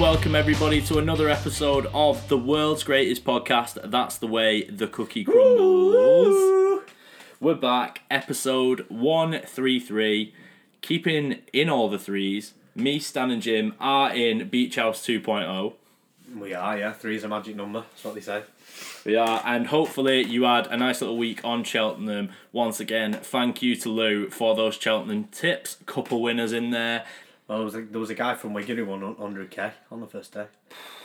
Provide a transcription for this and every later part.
welcome everybody to another episode of the world's greatest podcast. That's the way the cookie crumbles. We're back, episode 133. Keeping in all the threes, me, Stan, and Jim are in Beach House oh. 2.0. We are, yeah. Three is a magic number. That's what they say. We are, and hopefully you had a nice little week on Cheltenham. Once again, thank you to Lou for those Cheltenham tips. Couple winners in there. Well, there was a, there was a guy from Wigan who won 100k on the first day.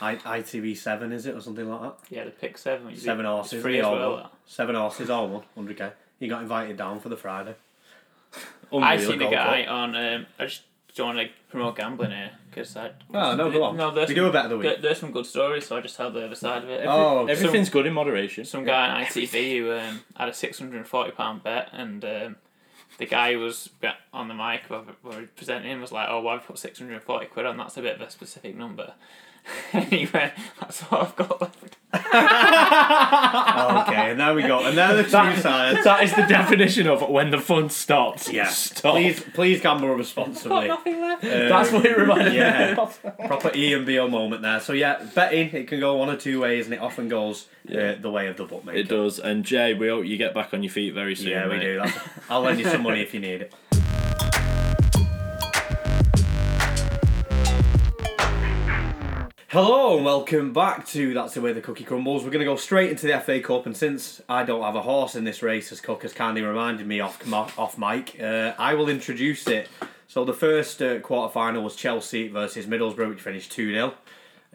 I, ITV7, is it, or something like that? Yeah, the pick seven. you Seven horses. Free all well. won. Seven horses, all won 100k. He got invited down for the Friday. Unreal. I seen a Gold guy Cup. on. Um, I just don't want to promote gambling here because I. Oh, no, go on. No, there's we some, do a bet of the week. there- There's some good stories, so I just held the other side of it. Oh, okay. Everything's good in moderation. Some guy on ITV who um, had a six hundred and forty pound bet, and um, the guy who was on the mic where he presenting him was like, "Oh, well, I've put six hundred and forty quid on? That's a bit of a specific number." And he went, "That's what I've got left." Okay, and there we go. And there are the two sides. That is the definition of when the fun stops. Yeah. Stop. Please, please gamble Got responsibly. nothing left. Uh, That's what it reminded me Yeah. of. proper E and B moment there. So yeah, betting it can go one or two ways, and it often goes uh, the way of the bookmaker. It does. And Jay, we hope you get back on your feet very soon. Yeah, we mate. do. That's, I'll lend you some money if you need it. Hello and welcome back to That's the Way the Cookie Crumbles. We're going to go straight into the FA Cup, and since I don't have a horse in this race, as Cook has kindly reminded me off off mic, uh, I will introduce it. So the first uh, quarter final was Chelsea versus Middlesbrough, which finished two 0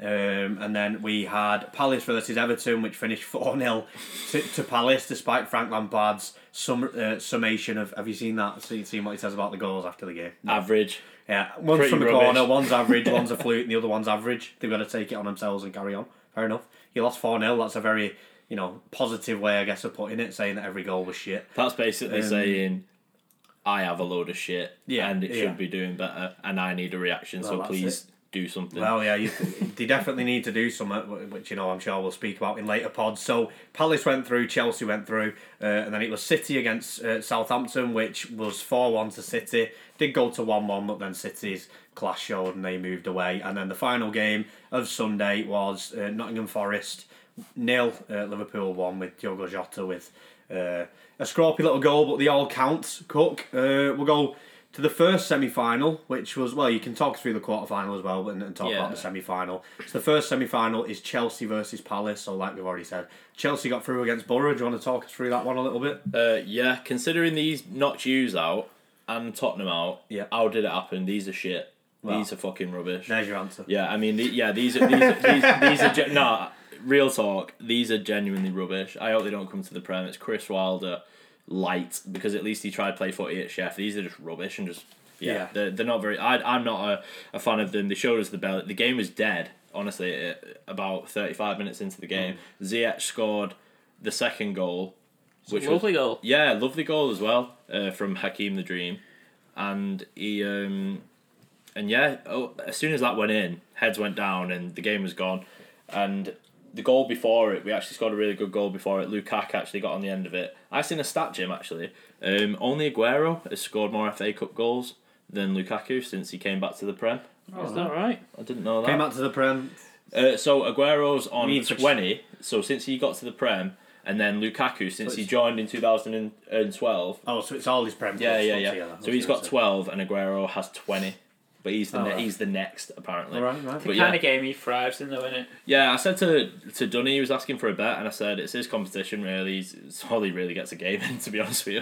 um, and then we had Palace versus Everton, which finished 4 0 to, Palace, despite Frank Lampard's sum, uh, summation of. Have you seen that? See, seen what he says about the goals after the game? Average. Yeah, one's Pretty from the rubbish. corner, one's average, one's a flute, and the other one's average. They've got to take it on themselves and carry on. Fair enough. You lost 4 0. That's a very, you know, positive way, I guess, of putting it, saying that every goal was shit. That's basically Um, saying I have a load of shit Yeah, and it yeah. should be doing better and I need a reaction, so Well, that's please do something. Well, yeah, you, they definitely need to do something, which you know I'm sure we'll speak about in later pods. So Palace went through, Chelsea went through, uh, and then it was City against uh, Southampton, which was four one to City. Did go to one one, but then City's class showed and they moved away. And then the final game of Sunday was uh, Nottingham Forest nil, uh, Liverpool one with Diogo Jota with uh, a scrappy little goal, but they all count. Cook, uh, we'll go to the first semi final, which was, well, you can talk through the quarter final as well and, and talk Yeah. about the semi final. So the first semi final is Chelsea versus Palace, so like we've already said, Chelsea got through against Borough. Do you want to talk us through that one a little bit? Uh, yeah, considering these knocked yous out and Tottenham out, Yeah. how did it happen? These are shit. Well, these are fucking rubbish. There's your answer. Yeah, I mean, the, yeah, these are these are, these, these are no real talk. These are genuinely rubbish. I hope they don't come to the Prem. It's Chris Wilder light because at least he tried to play footy at Chef. These are just rubbish and just yeah, Yeah. They're, they're not very. I I'm not a, a fan of them. They showed us the bell. The game was dead. Honestly, uh, about thirty five minutes into the game, Ziyech scored the second goal, which was Lovely goal. yeah, lovely goal as well uh, from Hakeem the Dream, and he um, and yeah, oh, as soon as that went in, heads went down and the game was gone, and the goal before it, we actually scored a really good goal before it. Lukaku actually got on the end of it. I seen a stat, Jim. Actually, um, only Aguero has scored more FA Cup goals than Lukaku since he came back to the Prem. Is that right? I didn't know that. Came out to the Prem. Uh, so Aguero's on Needs to- twenty. So since he got to the Prem, and then Lukaku since he joined in two thousand and twelve. Oh, so it's all his Prem. Yeah, yeah, yeah. together. So he's got twelve, and Aguero has twenty. But he's the Oh, ne- right. he's the next apparently. Right, right. The But kind yeah. of game he thrives in, though, isn't it? Yeah, I said to to Dunny, he was asking for a bet, and I said it's his competition really. He's, it's all he really gets a game in, to be honest with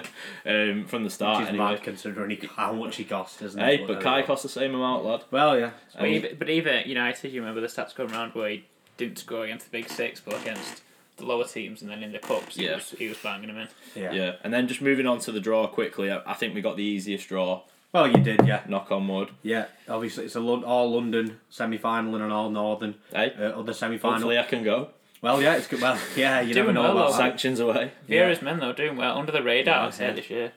you, um, from the start. Which is anyway. mad considering he, how much he cost, isn't Hey, it? but Kai cost the same amount, lad. Well, yeah. But, Um, even, but even United, you remember the stats going around where he didn't score against the big six, but against the lower teams, and then in the cups, he, was, he was banging them in. yeah. Yeah. and then just moving on to the draw quickly. I, I think we got the easiest draw. Well, you did, yeah. Knock on wood. Yeah, obviously it's a Lon- all London semi-final and an all Northern Hey, uh, other semi-final. hopefully I can go. Well, yeah, it's good. Well, yeah, you Doing never know well, about though. that. Sanctions away. Vieira's men, though, doing well. Under the radar, Yeah, I'd say, yeah. this year.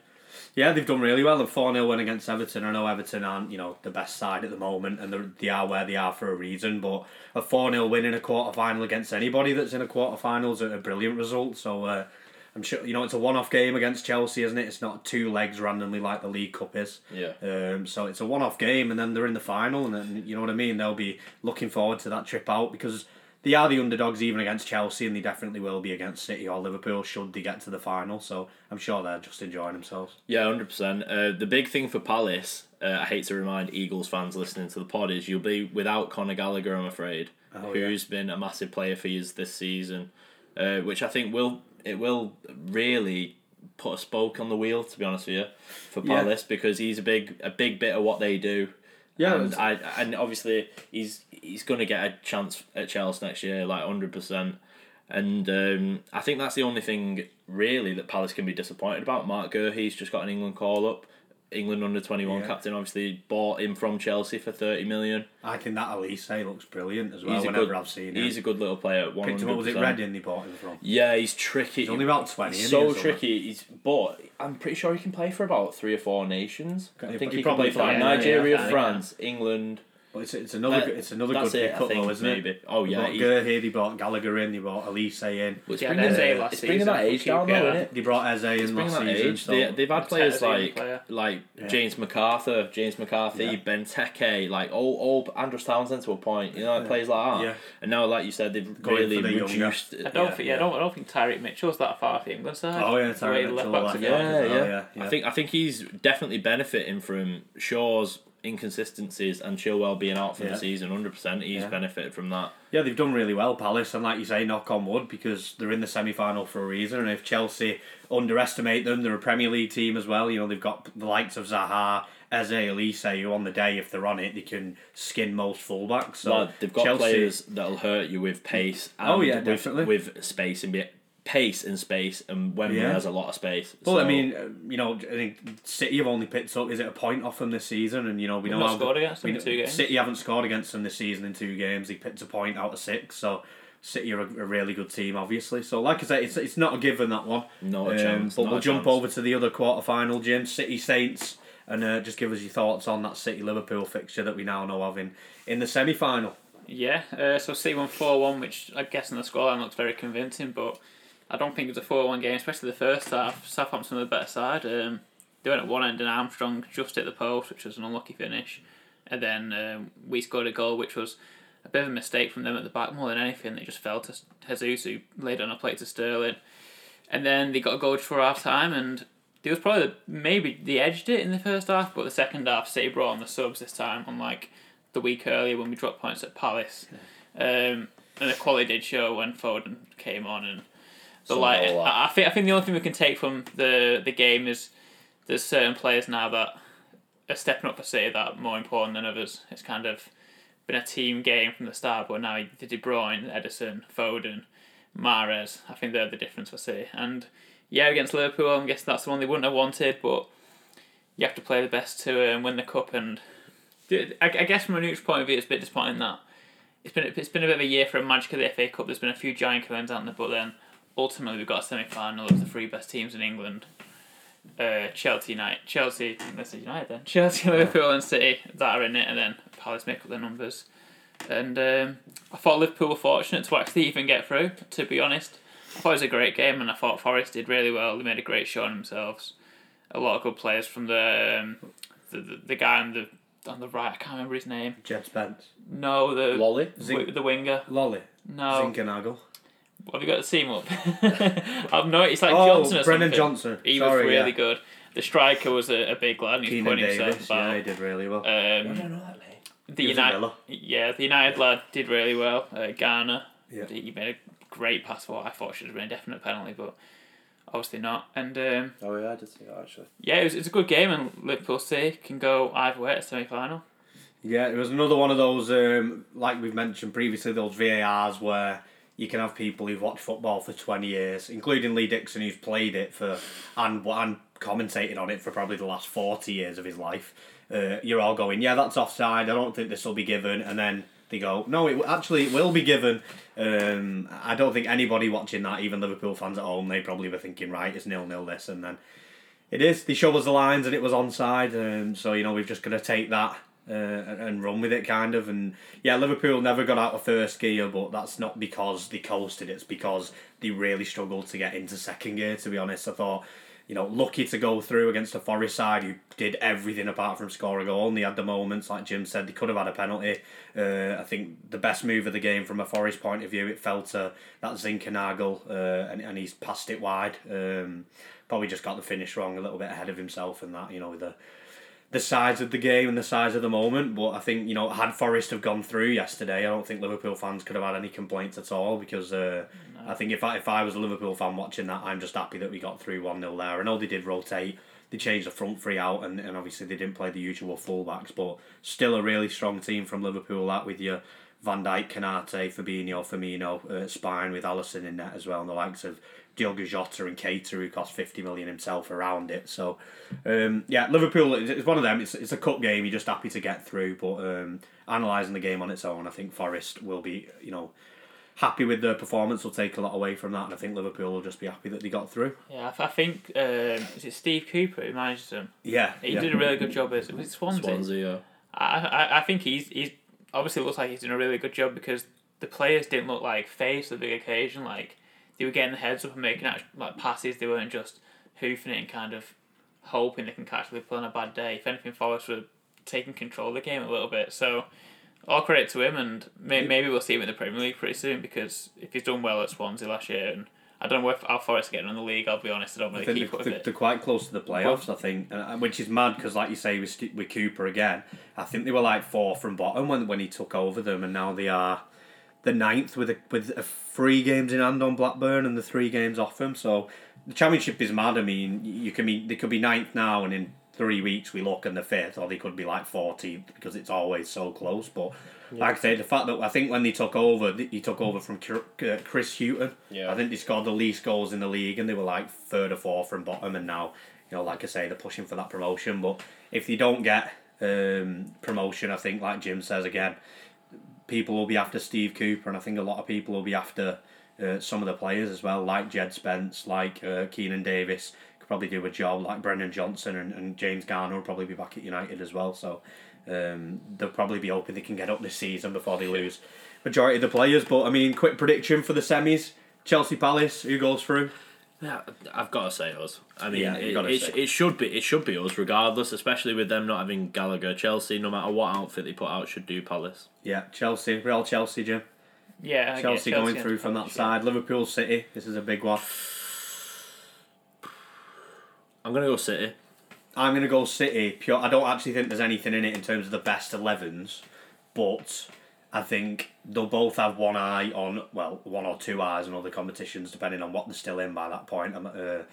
Yeah, they've done really well. The 4 0 win against Everton. I know Everton aren't, you know, the best side at the moment and they're, they are where they are for a reason, but a 4 0 win in a quarter final against anybody that's in a quarter final is a, a brilliant result. So, uh, I'm sure you know it's a one-off game against Chelsea, isn't it? It's not two legs randomly like the League Cup is. Yeah. Um, so it's a one-off game, and then they're in the final, and then you know what I mean. They'll be looking forward to that trip out because they are the underdogs even against Chelsea, and they definitely will be against City or Liverpool should they get to the final. So I'm sure they're just enjoying themselves. Yeah, hundred percent. Uh, the big thing for Palace, uh, I hate to remind Eagles fans listening to the pod, is you'll be without Conor Gallagher. I'm afraid, Oh, who's been a massive player for you this season, uh, which I think will it will really put a spoke on the wheel. To be honest with you, for Yeah. Palace because he's a big a big bit of what they do. Yeah, and I and obviously he's he's going to get a chance at Chelsea next year, like hundred percent. And um, I think that's the only thing really that Palace can be disappointed about. Marc Guéhi's just got an England call up. England under twenty one Yeah. captain obviously bought him from Chelsea for thirty million. I think that Olise looks brilliant as well. He's a whenever good, I've seen him, he's a good little player. One up. Was it hundred. Reading they bought him from? Yeah, he's tricky. He's only about twenty. He's isn't he, so tricky. He's but I'm pretty sure he can play for about three or four nations. I think he he, can play for like yeah, Nigeria, yeah. France, England. But it's, it's another Uh, good- it's another good it, pickup though, isn't maybe. it? Oh, They yeah, bought he's- Guéhi, they brought Gallagher in, they brought Olise in. Well, it's Yeah, bringing, Eze the, last it's bringing that age down though, isn't it? They brought Eze in last that season. age. So They, they've had players like player. like Yeah. James McArthur, James McCarthy, Yeah. Benteke, like all, all Andros Townsend to a point. You know, like players like that. Yeah. And now, like you said, they've Going really for the younger. reduced. I don't Yeah, think. Yeah, yeah. I don't. I don't think Tyrick Mitchell's that far for England side. Oh, yeah, Tyrick Mitchell backs left are back going. Yeah, as yeah. well, yeah, yeah. I think I think he's definitely benefiting from Shaw's inconsistencies and Chilwell being out for Yeah. the season. Hundred percent, he's Yeah. benefited from that. Yeah, they've done really well, Palace, and like you say, knock on wood because they're in the semi final for a reason. And if Chelsea underestimate them, they're a Premier League team as well. You know, they've got the likes of Zaha, Eze, Olise, who on the day, if they're on it, they can skin most fullbacks. So Lad, they've got Chelsea, players that'll hurt you with pace. And Oh, yeah, with, definitely. with space and be, pace and space, and Wembley Yeah. has a lot of space. Well, I mean, uh, you know, I think City have only picked up is it a point off them this season, and you know we We've know not scored against them in two games. City haven't scored against them this season in two games. They picked a point out of six, so City are a, a really good team, obviously. So, like I say, it's it's not a given that one. Not a Um, chance, But we'll jump chance. over to the other quarter final, Jim. City Saints, and uh, just give us your thoughts on that City Liverpool fixture that we now know of in in the semi final. Yeah, uh, so C one four one, which I guess in the scoreline looks very convincing, but I don't think it was a four one game, especially the first half. Southampton were the better side. Um, they went at one end and Armstrong just hit the post, which was an unlucky finish, and then um, we scored a goal, which was a bit of a mistake from them at the back more than anything. They just fell to Jesus, who laid on a plate to Sterling, and then they got a goal for half time, and there was probably the, maybe they edged it in the first half, but the second half, City brought on the subs this time, unlike the week earlier when we dropped points at Palace. Um, and the quality did show when Foden came on, and the Saw light. I think I think the only thing we can take from the the game is there's certain players now that are stepping up for City that are more important than others. It's kind of been a team game from the start, but now the De Bruyne, Ederson, Foden, Mahrez. I think they're the difference for City. And yeah, against Liverpool, I'm guessing that's the one they wouldn't have wanted, but you have to play the best to um, win the cup. And I, I guess from a neutral point of view, it's a bit disappointing that it's been it's been a bit of a year for a magic of the FA Cup. There's been a few giant killings out there, but then ultimately we've got a semi final of the three best teams in England. Uh, Chelsea United, Chelsea, let's say United then. Chelsea, Liverpool, and City that are in it, and then Palace make up the numbers. And um, I thought Liverpool were fortunate to actually even get through. To be honest, I thought it was a great game, and I thought Forest did really well. They made a great show on themselves. A lot of good players from the um, the, the, the guy on the on the right. I can't remember his name. Jed Spence, No, the Lolley. wi- the winger. Lolley, No, Zinckernagel. Have you got the team up? I've no. It's like oh, Johnson or Brennan something. Johnson. He Sorry, was really yeah. good. The striker was a, a big lad, and he was Keinan putting himself Davis, yeah, he did really well. Um, I don't know that name. the He was at United, yeah, the United lad did really well. Uh, Garner, Yeah. he made a great pass for what I thought should have been a definite penalty, but obviously not. And um, Oh yeah, I did see that actually. yeah, it was, it's a good game, and Liverpool City can go either way at semi final. Yeah, it was another one of those, um, like we've mentioned previously, those VARs where you can have people who've watched football for 20 years, including Lee Dixon, who's played it for and, and commentated on it for probably the last 40 years of his life. Uh, you're all going, yeah, that's offside, I don't think this will be given. And then they go, no, it actually it will be given. Um, I don't think anybody watching that, even Liverpool fans at home, they probably were thinking, right, it's nil nil this. And then it is. They show us the lines and it was onside. Um, so, you know, we've just got to take that uh, and, run with it, kind of. And yeah, Liverpool never got out of first gear, but that's not because they coasted. It's because they really struggled to get into second gear. To be honest, I thought you know, lucky to go through against a Forest side who did everything apart from score a goal. And they had the moments, like Jim said, they could have had a penalty. Uh, I think the best move of the game from a Forest point of view, it fell to that Zinckernagel, uh, and, and he's passed it wide. Um, probably just got the finish wrong a little bit ahead of himself and that, you know, with the the size of the game and the size of the moment. But I think you know, had Forest have gone through yesterday, I don't think Liverpool fans could have had any complaints at all because uh, no. I think if I if I was a Liverpool fan watching that, I'm just happy that we got through one 0 there. I know they did rotate. They changed the front three out, and, and obviously they didn't play the usual fullbacks, but still a really strong team from Liverpool. That with your Van Dijk, Konaté, Fabinho, Firmino, uh, Spine with Alisson in net as well, and the likes of Diogo Jota and Keita, who cost 50 million himself around it. So, um, yeah, Liverpool, is one of them. It's, it's a cup game. You're just happy to get through. But um, analysing the game on its own, I think Forest will be, you know, happy with their performance. Will take a lot away from that. And I think Liverpool will just be happy that they got through. Yeah, I think, um, is it Steve Cooper who manages them? Yeah. He yeah. did a really good job. As, was it Swansea? Swansea, yeah. I, I, I think he's, he's obviously looks like he's doing a really good job because the players didn't look like faced the big occasion. Like, they were getting the heads up and making out like passes. They weren't just hoofing it and kind of hoping they can catch Liverpool on a bad day. If anything, Forest were taking control of the game a little bit. So all credit to him, and may, maybe we'll see him in the Premier League pretty soon because if he's done well at Swansea last year, and I don't know if how Forest are getting in the league. I'll be honest, I don't really I keep they're, up with it. They're quite close to the playoffs, I think, which is mad because, like you say, with with Cooper again, I think they were like four from bottom when when he took over them, and now they are the ninth with a, with a three games in hand on Blackburn and the three games off them. So the championship is mad. I mean, you can be they could be ninth now, and in three weeks we look and the fifth, or they could be like fourteenth because it's always so close. But yeah. like I say, the fact that I think when they took over, he took over from uh, Chris Hughton. Yeah. I think they scored the least goals in the league, and they were like third or fourth from bottom, and now you know, like I say, they're pushing for that promotion. But if they don't get um, promotion, I think, like Jim says again, people will be after Steve Cooper, and I think a lot of people will be after uh, some of the players as well, like Jed Spence, like uh, Keinan Davis. Could probably do a job like Brendan Johnson and, and James Garner will probably be back at United as well. So um, they'll probably be hoping they can get up this season before they lose majority of the players. But I mean, quick prediction for the semis: Chelsea Palace. Who goes through? Yeah, I've got to say us. I mean, yeah, it, it, it, should be it should be us regardless, especially with them not having Gallagher. Chelsea, no matter what outfit they put out, should do Palace. Yeah, Chelsea. We're all Chelsea, Jim. Yeah, Chelsea, Chelsea going through from that side. Liverpool, City. This is a big one. I'm gonna go City. I'm gonna go City. Pure. I don't actually think there's anything in it in terms of the best 11s, but I think they'll both have one eye on, well, one or two eyes on other competitions, depending on what they're still in by that point. Um, uh,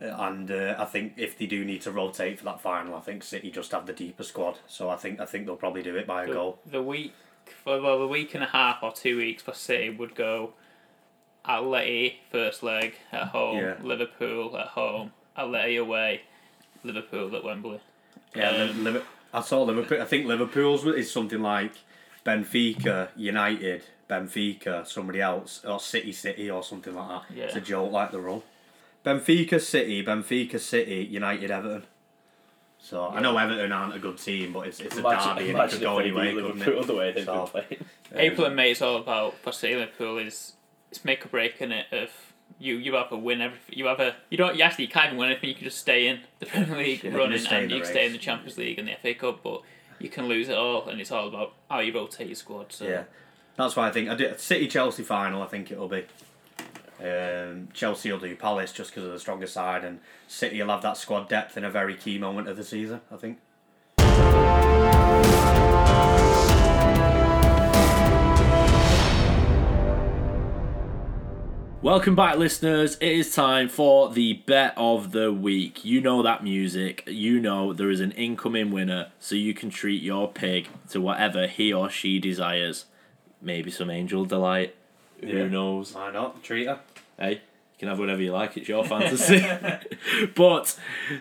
and uh, I think if they do need to rotate for that final, I think City just have the deeper squad. So I think I think they'll probably do it by a the, goal. The week, for well, the week and a half or two weeks for City would go Atleti first leg at home, yeah. Liverpool at home, Atleti away, Liverpool at Wembley. Yeah, um, Liverpool. I saw Liverpool. I think Liverpool's is something like Benfica, United, Benfica, somebody else, or City City or something like that. Yeah. It's a joke like the run. Benfica City, Benfica City, United Everton. So yeah. I know Everton aren't a good team, but it's it's a imagine, derby and it could go anyway, couldn't it? The way they've so, been playing. April and May is all about for City Liverpool is it's make or break in it of you you have a win everything you have a you don't you actually you can't even win anything you can just stay in the Premier League yeah, running and you can stay in the Champions League and the FA Cup but you can lose it all, and it's all about how you rotate your squad. So. Yeah, that's why I think I did City Chelsea final. I think it'll be. Um, Chelsea will do Palace just because of the stronger side, and City will have that squad depth in a very key moment of the season. I think. Welcome back, listeners. It is time for the bet of the week. You know that music. You know there is an incoming winner, so you can treat your pig to whatever he or she desires. Maybe some angel delight. Who yeah. knows? Why not? Treat her. Hey, you can have whatever you like. It's your fantasy. but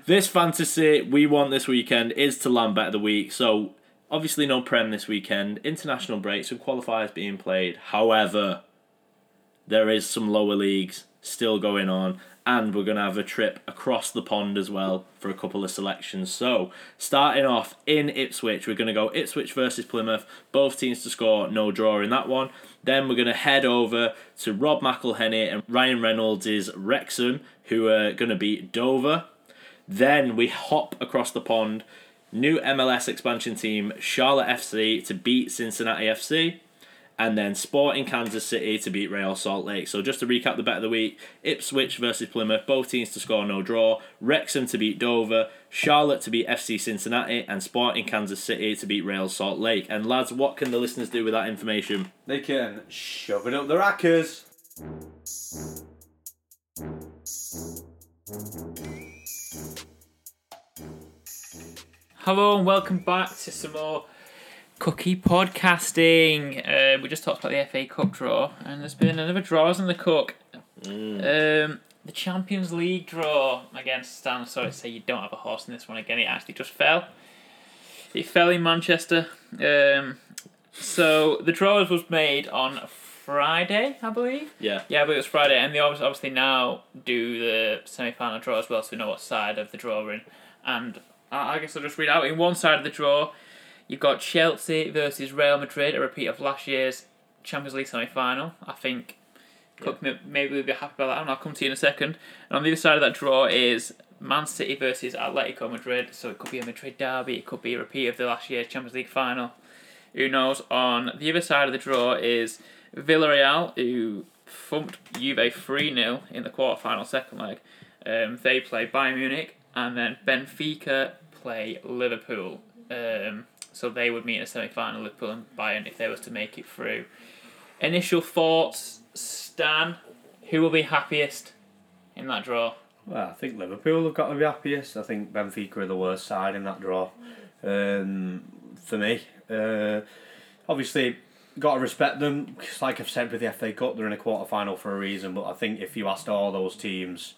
this fantasy we want this weekend is to land bet of the week. So obviously no prem this weekend. International breaks and qualifiers being played. However there is some lower leagues still going on, and we're going to have a trip across the pond as well for a couple of selections. So, starting off in Ipswich, we're going to go Ipswich versus Plymouth, both teams to score, no draw in that one. Then we're going to head over to Rob McElhenney and Ryan Reynolds' Wrexham, who are going to beat Dover. Then we hop across the pond, new MLS expansion team, Charlotte FC, to beat Cincinnati FC and then Sporting Kansas City to beat Real Salt Lake. So just to recap the bet of the week, Ipswich versus Plymouth, both teams to score no draw, Wrexham to beat Dover, Charlotte to beat FC Cincinnati, and Sporting Kansas City to beat Real Salt Lake. And lads, what can the listeners do with that information? They can shove it up the rackers. Hello and welcome back to some more Cookie podcasting. Uh, we just talked about the FA Cup draw, and there's been another draws in the Cook. Um, the Champions League draw against Stan. Sorry to say you don't have a horse in this one again. It actually just fell. It fell in Manchester. Um, so the draws was made on Friday, I believe. Yeah. Yeah, but it was Friday, and they obviously, obviously now do the semi final draw as well, so we know what side of the draw we're in. And I I guess I'll just read out. In one side of the draw, you've got Chelsea versus Real Madrid, a repeat of last year's Champions League semi final. I think Cook may- maybe we'll be happy about that, and I'll come to you in a second. And on the other side of that draw is Man City versus Atletico Madrid, so it could be a Madrid derby, it could be a repeat of the last year's Champions League final. Who knows? On the other side of the draw is Villarreal, who thumped Juve 3 0 in the quarter final second leg. Um, they play Bayern Munich, and then Benfica play Liverpool. Um, so they would meet in a semi final, Liverpool and Bayern, if they was to make it through. Initial thoughts, Stan, who will be happiest in that draw? Well, I think Liverpool have got to be happiest. I think Benfica are the worst side in that draw. Um, for me, uh, obviously, got to respect them. 'cause like I've said with the FA Cup, they're in a quarter final for a reason. But I think if you asked all those teams,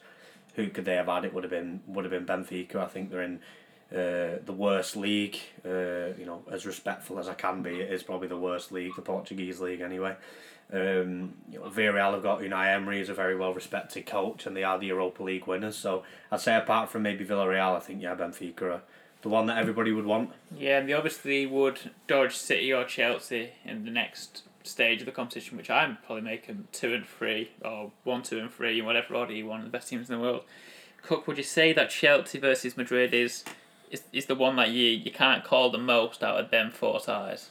who could they have had? It would have been would have been Benfica. I think they're in uh, the worst league. Uh, you know, as respectful as I can be, it is probably the worst league, the Portuguese league anyway. Um, you know, Villarreal have got Unai Emery is a very well respected coach, and they are the Europa League winners. So I'd say apart from maybe Villarreal, I think yeah, Benfica are the one that everybody would want. Yeah, and they obviously would dodge City or Chelsea in the next stage of the competition, which I'm probably making two and three or one, two and three, in whatever order you want, the best teams in the world. Cook, would you say that Chelsea versus Madrid is is, is the one that you, you can't call the most out of them four ties?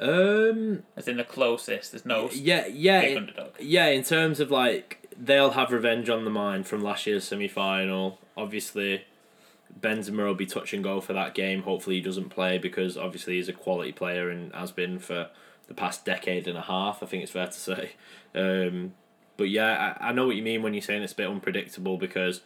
Um. As in the closest, there's no Yeah. Yeah. big in- underdog. Yeah, in terms of like they'll have revenge on the mind from last year's semi final. Obviously, Benzema will be touch and go for that game. Hopefully, he doesn't play because obviously he's a quality player and has been for the past decade and a half. I think it's fair to say. Um, but yeah, I, I know what you mean when you're saying it's a bit unpredictable because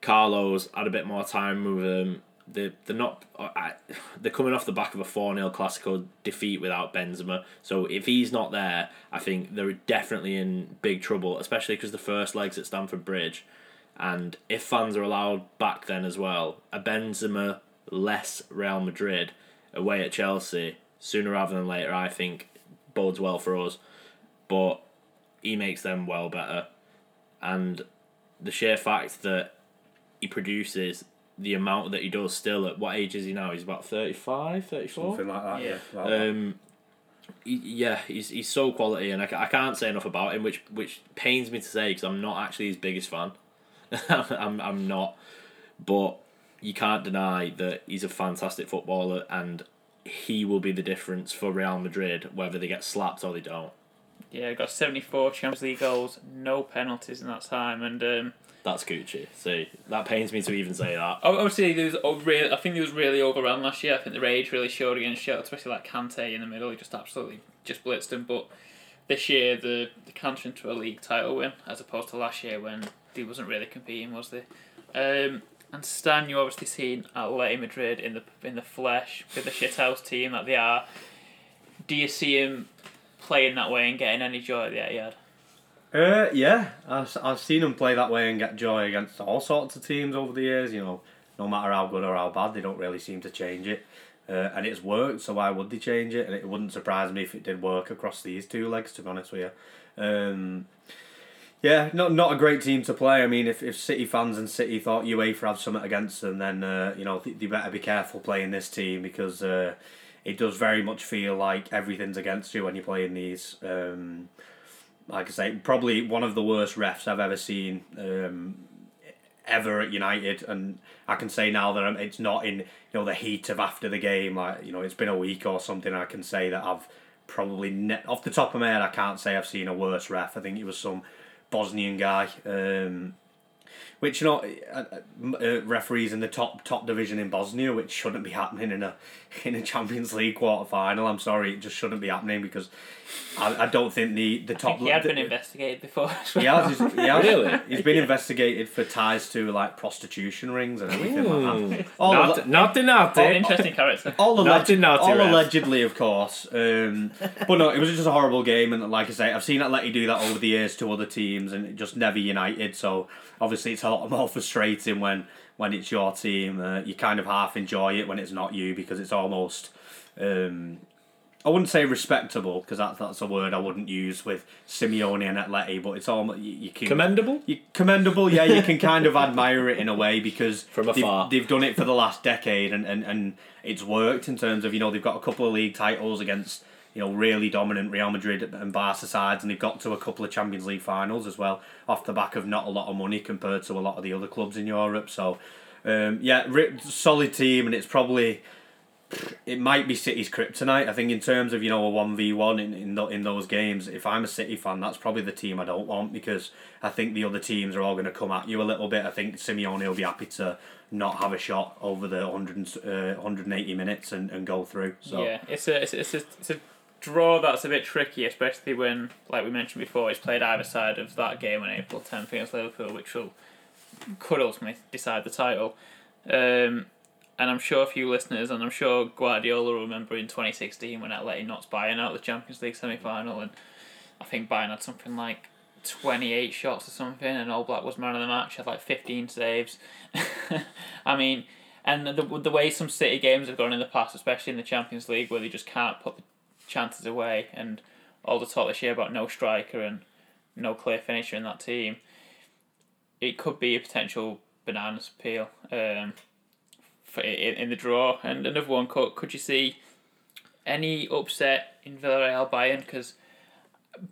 Carlos had a bit more time with them. They they're not. Uh, I, they're coming off the back of a four 0 classical defeat without Benzema. So if he's not there, I think they're definitely in big trouble. Especially because the first legs at Stamford Bridge, and if fans are allowed back then as well, a Benzema less Real Madrid away at Chelsea sooner rather than later. I think bodes well for us, but he makes them well better, and the sheer fact that he produces the amount that he does still at what age is he now? He's about 35, 34? Something like that. Yeah. Yeah. Like. Um, he, yeah, he's he's so quality, and I, I can't say enough about him, which which pains me to say because I'm not actually his biggest fan. I'm I'm not, but you can't deny that he's a fantastic footballer, and he will be the difference for Real Madrid whether they get slapped or they don't. Yeah, got 74 Champions League goals, no penalties in that time, and um, That's Gucci. See, that pains me to even say that. Obviously, there was really, I think he was really overrun last year. I think the rage really showed against Sheffield, especially like Kante in the middle. He just absolutely just blitzed him. But this year, the the Kante into a league title win as opposed to last year when he wasn't really competing, was they? Um, and Stan, you obviously seen Atleti Madrid in the in the flesh with the shithouse team that they are. Do you see him playing that way and getting any joy at the Etihad? Uh, yeah, I've, I've seen them play that way and get joy against all sorts of teams over the years. You know, no matter how good or how bad, they don't really seem to change it. Uh, and it's worked, so why would they change it? And it wouldn't surprise me if it did work across these two legs, to be honest with you. Um, Yeah, not not a great team to play. I mean, if, if City fans and City thought UEFA had something against them, then uh, you know they, they better be careful playing this team because uh, it does very much feel like everything's against you when you're playing these. Um, like I say, probably one of the worst refs I've ever seen um, ever at United, and I can say now that it's not in you know the heat of after the game. Like you know, it's been a week or something. I can say that I've probably ne- off the top of my head, I can't say I've seen a worse ref. I think it was some Bosnian guy. Um, which you know, uh, uh, referees in the top top division in Bosnia, which shouldn't be happening in a in a Champions League quarter final. I'm sorry, it just shouldn't be happening because I, I don't think the the top. he had the, been investigated before. He has. He's, he has Really? He's been investigated for ties to like prostitution rings and everything like that. All Naughty, of- naughty, naughty. An interesting character. all Naughty, alleged, naughty all ref. allegedly, of course. Um, but no, it was just a horrible game, and like I say, I've seen Atleti do that over the years to other teams, and it just never united. So obviously, it's a lot more frustrating when when it's your team. Uh, you kind of half enjoy it when it's not you because it's almost. Um, I wouldn't say respectable because that's that's a word I wouldn't use with Simeone and Atleti, but it's almost you, you can Commendable. you, commendable, yeah. You can kind of admire it in a way because From they've, afar. they've done it for the last decade, and, and, and it's worked in terms of you know they've got a couple of league titles against you know really dominant Real Madrid and Barca sides, and they've got to a couple of Champions League finals as well off the back of not a lot of money compared to a lot of the other clubs in Europe. So um, yeah, solid team, and it's probably it might be City's kryptonite. I think in terms of you know a one v one in in, tho- in those games, if I'm a City fan, that's probably the team I don't want because I think the other teams are all going to come at you a little bit. I think Simeone will be happy to not have a shot over the 100, uh, 180 minutes and, and go through. So Yeah, it's a, it's, a, it's, a, it's a draw that's a bit tricky, especially when, like we mentioned before, it's played either side of that game on April 10th against Liverpool, which will could ultimately decide the title. Um, and I'm sure a few listeners, and I'm sure Guardiola will remember in 2016 when Atleti knocked Bayern out of the Champions League semi final, and I think Bayern had something like 28 shots or something, and Oblak was man of the match, had like 15 saves. I mean, and the, the way some City games have gone in the past, especially in the Champions League, where they just can't put the chances away, and all the talk this year about no striker and no clear finisher in that team, it could be a potential bananas peel um, for in, in the draw. And another one, could, could you see any upset in Villarreal Bayern? Because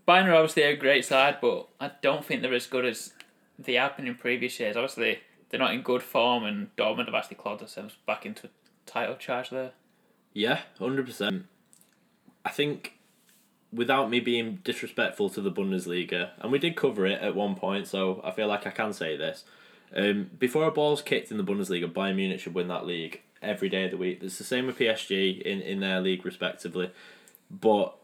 Bayern are obviously a great side, but I don't think they're as good as they have been in previous years. Obviously, they're not in good form, and Dortmund have actually clawed themselves back into a title charge there. Yeah, hundred percent. I think without me being disrespectful to the Bundesliga, and we did cover it at one point, so I feel like I can say this. Um, before a ball's kicked in the Bundesliga, Bayern Munich should win that league every day of the week. It's the same with PSG in, in their league respectively, but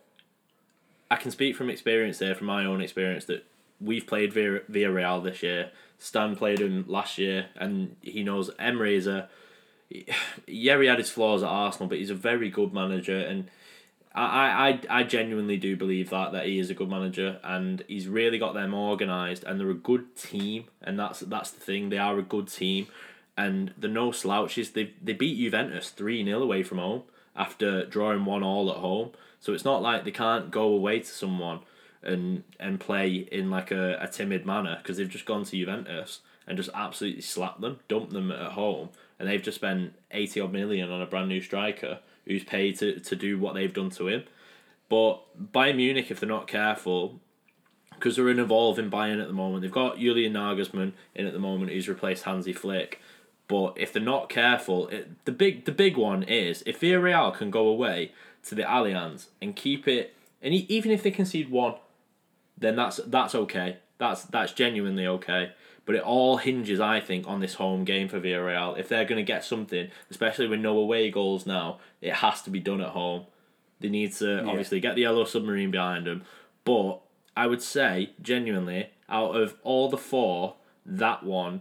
I can speak from experience there, from my own experience, that we've played Villarreal this year. Stan played him last year, and he knows Emery is a yeah, he had his flaws at Arsenal, but he's a very good manager, and I, I, I genuinely do believe that that he is a good manager, and he's really got them organised, and they're a good team, and that's that's the thing. They are a good team, and they're no slouches. They they beat Juventus three 0 away from home after drawing one all at home, so it's not like they can't go away to someone and and play in like a, a timid manner because they've just gone to Juventus and just absolutely slapped them, dumped them at home, and they've just spent eighty odd million on a brand new striker who's paid to, to do what they've done to him. But Bayern Munich, if they're not careful, because they're an evolving Bayern at the moment, they've got Julian Nagelsmann in at the moment who's replaced Hansi Flick. But if they're not careful, it, the big the big one is if Villarreal can go away to the Allianz and keep it, and even if they concede one, then that's that's okay. That's that's genuinely okay. But it all hinges, I think, on this home game for Villarreal. If they're going to get something, especially with no away goals now, it has to be done at home. They need to obviously get the yellow submarine behind them. But I would say, genuinely, out of all the four, that one,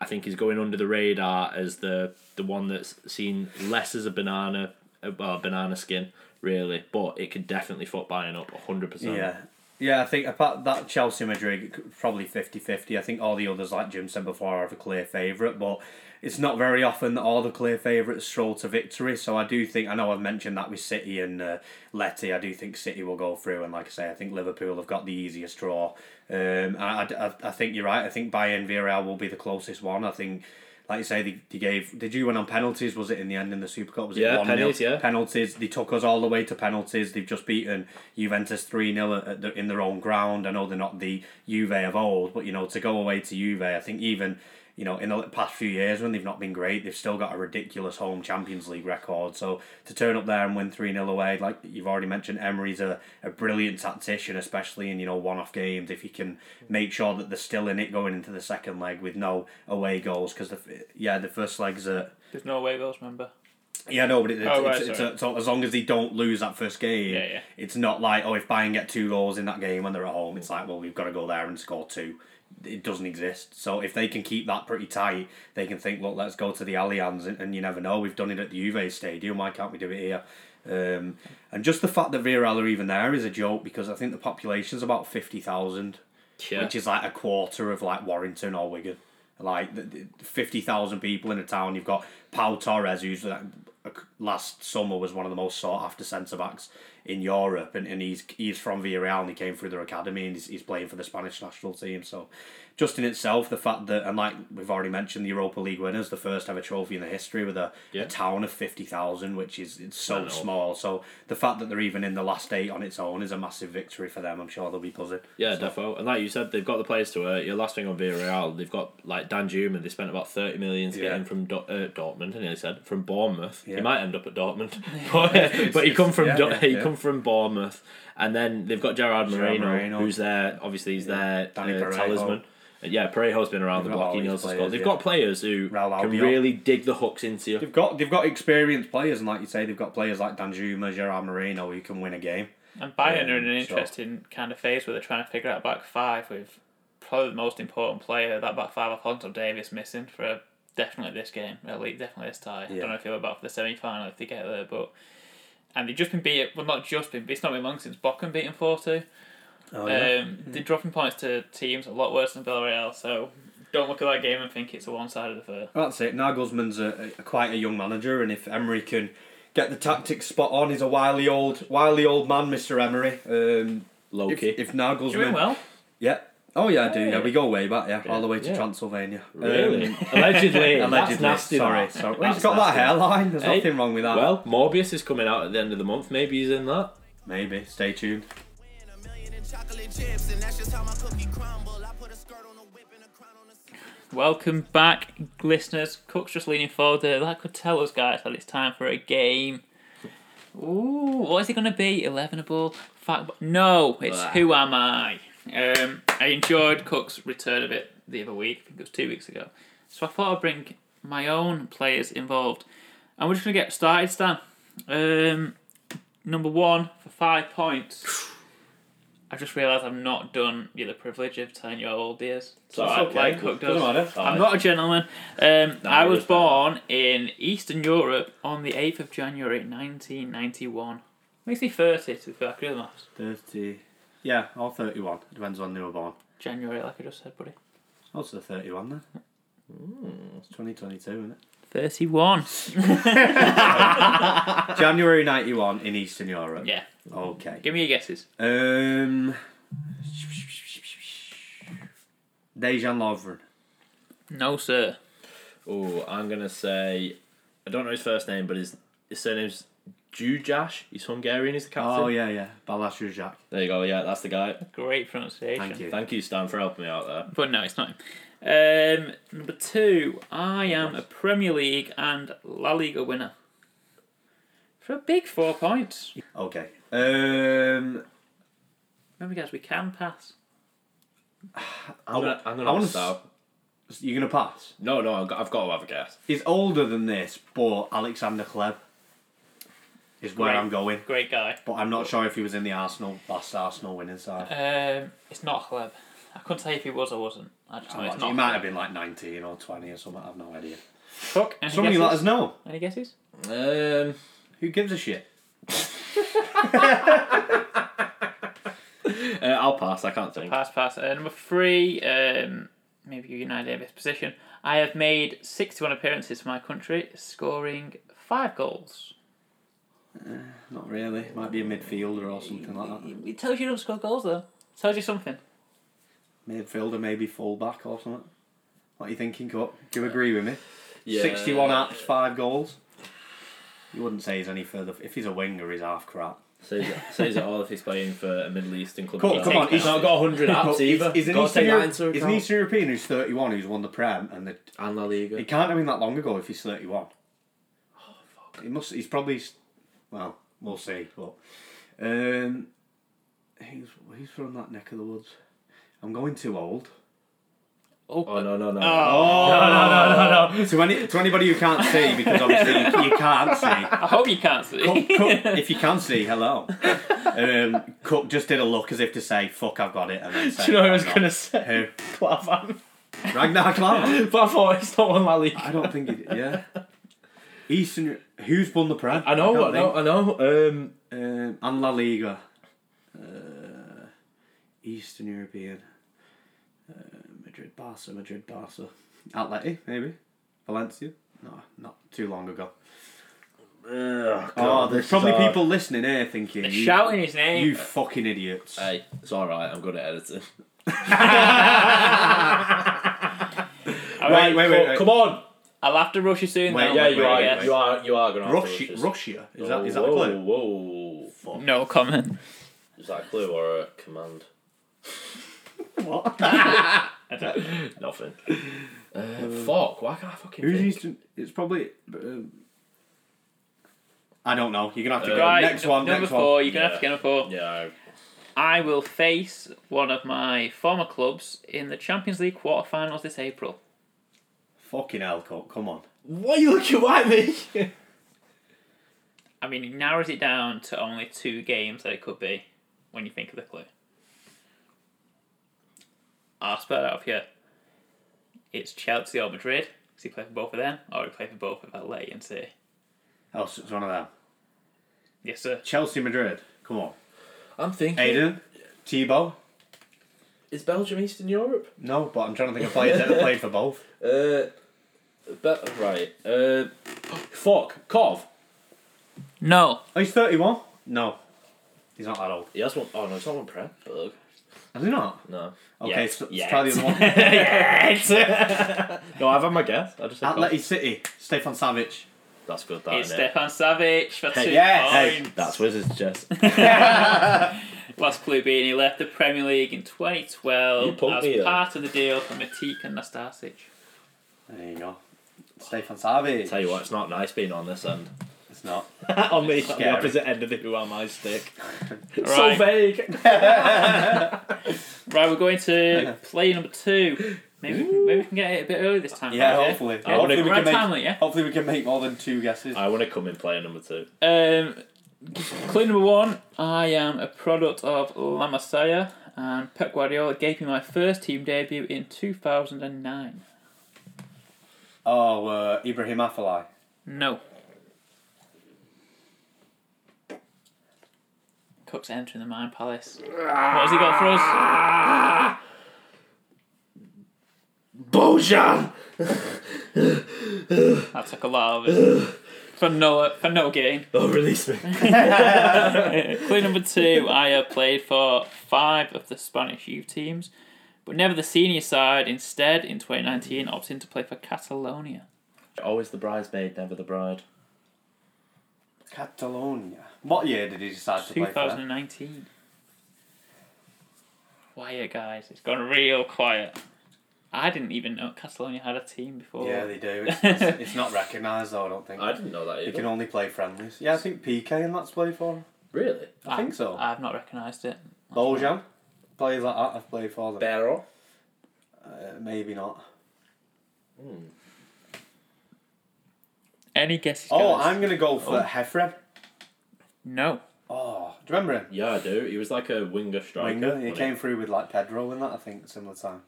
I think, is going under the radar as the the one that's seen less as a banana, uh, well, banana skin, really. But it could definitely foot Bayern up hundred percent. Yeah. Yeah, I think apart that Chelsea Madrid probably 50-50. I think all the others, like Jim said before, are a clear favourite, but it's not very often that all the clear favourites stroll to victory. So I do think I know I've mentioned that with City and uh, Letty. I do think City will go through, and like I say, I think Liverpool have got the easiest draw. Um, I, I, I think you're right. I think Bayern Villarreal will be the closest one. I think. Like you say, they, they gave. Did you win on penalties? Was it in the end in the Super Cup? Was it Yeah, 1-0? penalties, yeah. penalties. They took us all the way to penalties. They've just beaten Juventus 3 0 in their own ground. I know they're not the Juve of old, but you know, to go away to Juve, I think even. You know, in the past few years when they've not been great, they've still got a ridiculous home Champions League record. So to turn up there and win 3 0 away, like you've already mentioned, Emery's a, a brilliant tactician, especially in, you know, one off games. If he can make sure that they're still in it going into the second leg with no away goals. Because, the yeah, the first leg's a. There's no away goals, remember? Yeah, no, but it, it's, Oh, right, it's, it's a, so as long as they don't lose that first game, Yeah, yeah. it's not like oh if Bayern get two goals in that game when they're at home, it's like well we've got to go there and score two. It doesn't exist. So if they can keep that pretty tight, they can think, look, let's go to the Allianz, and, and you never know. We've done it at the Juve Stadium. Why can't we do it here? Um, and just the fact that Villarreal are even there is a joke because I think the population's about fifty thousand Yeah. which is like a quarter of like Warrington or Wigan. Like fifty thousand people in a town. You've got Pau Torres, who's like, last summer was one of the most sought after centre backs in Europe, and, and he's he's from Villarreal and he came through their academy and he's, he's playing for the Spanish national team. So, just in itself, the fact that and like we've already mentioned, the Europa League winners, the first ever trophy in the history with a, Yeah. a town of fifty thousand, which is it's so small. So the fact that they're even in the last eight on its own is a massive victory for them. I'm sure they'll be buzzing. Yeah, So- defo. And like you said, they've got the players to it. Your last thing on Villarreal, they've got like Danjuma. They spent about thirty million to Yeah. get him from Do- uh, Dortmund, and he said from Bournemouth. Yeah. He might end up at Dortmund, but, but he come from yeah, Do- yeah, he yeah. come from Bournemouth, and then they've got Gerard Gerard Moreno, Moreno. who's there. Obviously, he's there. Danny uh, talisman. Yeah, Parejo's been around They've the block. He knows the score. They've yeah. got players who Raul can Albiol. really dig the hooks into you. They've got they've got experienced players, and like you say, they've got players like Danjuma, Gerard Moreno, who can win a game. And Bayern are in an Um, so- interesting kind of phase where they're trying to figure out back five with probably the most important player, that back five, Alphonso Davies, missing for definitely this game, at least definitely this tie. I don't know if he'll about for the semi final if they get there, but. And they've just been beat, well, not just been, it's not been long since Bochum beat them 4 2. Oh, Um, They're dropping points to teams are a lot worse than Villarreal, so don't look at that game and think it's a one sided affair. That's it. Nagelsmann's a, a quite a young manager, and if Emery can get the tactics spot on, he's a wily old wily old man, Mister Emery. Um, Low if, key. if Doing well. yeah. Oh yeah, I do. Yeah, Yeah. we go way back. Yeah, all the way to Yeah. Transylvania. Really? Um, allegedly. allegedly. That's nasty. sorry, that. sorry. Well, That's he's got nasty. that hairline. There's Hey, nothing wrong with that. Well, Morbius is coming out at the end of the month. Maybe he's in that. maybe. Stay tuned. Welcome back, listeners. Cook's just leaning forward there. That could tell us, guys, that it's time for a game. Ooh, what is it going to be? 11 a ball? Fact, no, it's Blah. Who Am I? Um, I enjoyed Cook's return of it the other week. I think it was two weeks ago. So I thought I'd bring my own players involved. And we're just going to get started, Stan. Um, number one for five points. I just realised I've not done you the privilege of telling you how old he is. So It's I okay. like Cook does. Doesn't matter. I'm not a gentleman. Um, No, I was born in Eastern Europe on the 8th of January 1991. Makes me 30 to be fair. I could do the maths. Thirty. Yeah, or thirty-one. Depends on when they were born. January, like I just said, buddy. What's the thirty-one then? It's twenty twenty-two, isn't it? 31. January ninety-one in Eastern Europe. Yeah. Okay. Give me your guesses. Um. Dejan Lovren. No, sir. Oh, I'm gonna say, I don't know his first name, but his his surname's Jujash. He's Hungarian. He's the captain. Oh yeah, yeah. Balas Rujak. There you go. Yeah, that's the guy. Great pronunciation. Thank you. Thank you, Stan, for helping me out there. But no, it's not him. Um, number two, I am a Premier League and La Liga winner. For a big four points. Okay. Um. Remember, guys, we can pass. I'm gonna, I'm gonna wanna have a. You're gonna pass. No, no, I've got, I've got to have a guess. He's older than this, but Alexander Hleb is where Great. I'm going. Great guy. But I'm not sure if he was in the Arsenal last Arsenal winning side. Um, it's not Hleb. I couldn't say if he was or wasn't. I just know it's not. he might have been like 19 or 20 or something. I've no idea. Fuck, Any Somebody guesses? let us know. Any guesses? Um, Who gives a shit? uh, Uh, I'll pass. I can't think. Pass, pass. Uh, number three, um, maybe give you an idea of his position. I have made 61 appearances for my country, scoring five goals. Not really. Might be a midfielder or something like that. It tells you don't score goals, though. tells you something. Midfielder, maybe fullback or something. What are you thinking, Cut? Do you agree with me? Yeah. 61 apps, 5 goals. You wouldn't say he's any further. If he's a winger, he's half crap. Says it, says it all if he's playing for a Middle Eastern club. Come- come on, he's not got 100 apps either. He's, he's, an Eastern, that Euro- he's an. Eastern European who's 31 who's won the Prem, and the, And La Liga. he can't have been that long ago if he's 31. Oh, fuck. He must, he's probably. Well, we'll see. But um, he's, he's from that neck of the woods. I'm going too old. Oh, no, no, no. Oh, no, no, no, no, no. To, any, to anybody who can't see, because obviously you, you can't see. I hope you can't see. Cook, Cook, if you can see, hello. Um, Cook just did a look as if to say, fuck, I've got it. And then Do say, you know what I was "I'm not." going to say? Who? Klavan. Ragnar Klavan? But I thought it's not on La Liga. I don't think it, yeah. Eastern, who's won the Prem? I know, I Can't know, I know. Um. Um, and La Liga. Uh, Eastern European. Uh, Madrid, Barca, Madrid, Barca. Atleti, maybe. Valencia. No, not too long ago. oh, Oh, there's probably people listening here thinking, They're you, shouting his name. you fucking idiots. Hey, it's alright, I'm good at editing. All Wait, wait, wait, wait. Come on! I'll have to rush you soon. Wait, though, Yeah, you wait, are, wait, wait. you are, you are going to Russia, Russia? Is that, is that a whoa, clue? Whoa, whoa. No comment. Is that a clue or a command? What? Nothing. Uh, fuck, why can't I fucking Who's think? Eastern? It's probably. Um, I don't know. You're gonna have to Uh, go. Right, next one. number Next four. one. You're gonna have to get number four. Yeah, I will face one of my former clubs in the Champions League quarterfinals this April. Fucking hell, Cook. Come on. Why are you looking at me? I mean, he narrows it down to only two games that it could be when you think of the clue. I'll spell it out for you. It's Chelsea or Madrid, because he played for both of them, or he played for both of Atleti and City. Oh, so it's one of them. Yes, sir. Chelsea, Madrid. Come on. I'm thinking. Aiden, Thibaut. Is Belgium Eastern Europe? No, but I'm trying to think of players that have played for both. Uh, but right. Uh, fuck. Kov. No. Oh, he's 31. No, he's not that old. He has one. Oh no, it's not one Prem. Bug. Has he not? No. Okay, Yet. so, Yet. try the other one. Yes. no, I've had my guess. I just said Kov. Atleti City. Stefan Savic. That's good. That It's isn't it? Stefan Savic for Hey, two yes. Hey, points. that's Wizards Jess. Last clue being he left the Premier League in You 2012 punked as me, though. part of the deal for Matik and Nastasic. There you go. Stefan Savic. Tell you what, it's not nice being on this end. It's not. on the, Scary. opposite end of the who am I stick. Right. vague. Right, we're going to play number two. Maybe, maybe we can get it a bit early this time. Yeah, right? hopefully. I wanna- hopefully, we can make, timely, yeah? hopefully we can make more than two guesses. I want to come in player number two. Um, clue number one. I am a product of La Masia, and Pep Guardiola gave me my first team debut in 2009. Oh, uh, Ibrahim Afellay. No. Cook's entering the Mind Palace. Ah. What has he got for us? Bojan! That took a lot of it. For no, for no gain. Oh, release me. Clue number two, I have played for five of the Spanish youth teams, but never the senior side. Instead, in 2019, opting to play for Catalonia. Always the bridesmaid, never the bride. Catalonia. What year did he decide to play for them? 2019. Quiet, guys. It's gone real quiet. I didn't even know Catalonia had a team before. Yeah, they do. It's, it's, it's not recognised though, I don't think. I didn't know that Either. You can only play friendlies. Yeah, I think Piqué and that's played for. him. Really? I think so. I've not recognised it. Bojan. Players like that have played for them. Barrow? Uh, maybe not. Any guesses? Oh, guys? I'm going to go for Oh. Jeffrén. No. Oh, do you remember him? Yeah, I do. He was like a winger striker. Winger. He wasn't came through with like Pedro and that, I think, similar time.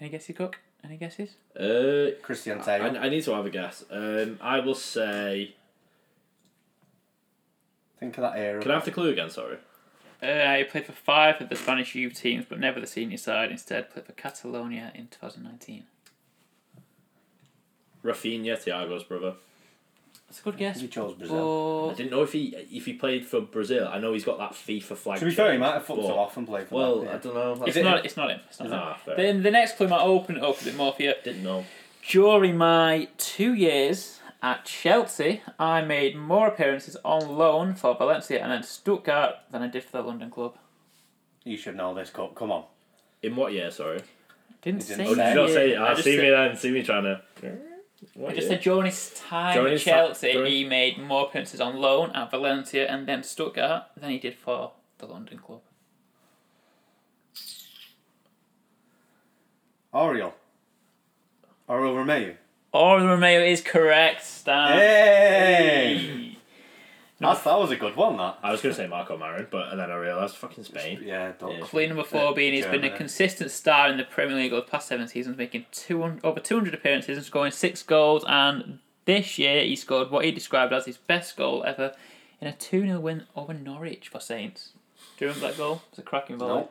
Any guesses, Cook? Any guesses? Uh, Christian I, Tello. I need to have a guess. Um, I will say. Think of that era. Can I have the clue again? Sorry. Uh, he played for five of the Spanish youth teams, but never the senior side. Instead, played for Catalonia in 2019. Rafinha, Thiago's brother. That's a good guess. He chose Brazil. I didn't know if he if he played for Brazil. I know he's got that FIFA flag. To be fair, he chain, might have fucked but- it off and played for Well, that. I don't know. it's That's- not. It's not him. It's not him. Nah, fair. Then the next clue might open it up a bit more for you. Didn't know. During my two years at Chelsea, I made more appearances on loan for Valencia and then Stuttgart than I did for the London club. You should know this, Cup. Come on. In what year? Sorry. Didn't You say. didn't Oh, did you not year. say? I ah, I see said- me then. See me trying to. What I just year? said during his time During at his ti- Chelsea, during- he made more appearances on loan at Valencia and then Stuttgart than he did for the London club. Oriol. Oriol Romeu. Or Romeu is correct, Stan. Hey! That's, that was a good one, that. I was going to say Marco Marin, but and then I realised fucking Spain. Yeah, don't. Yeah. Clue number four being he's been a consistent star in the Premier League over the past seven seasons, making 200, over 200 appearances and scoring six goals. And this year he scored what he described as his best goal ever in a 2 0 win over Norwich for Saints. Do you remember that goal? It was a cracking volley. No.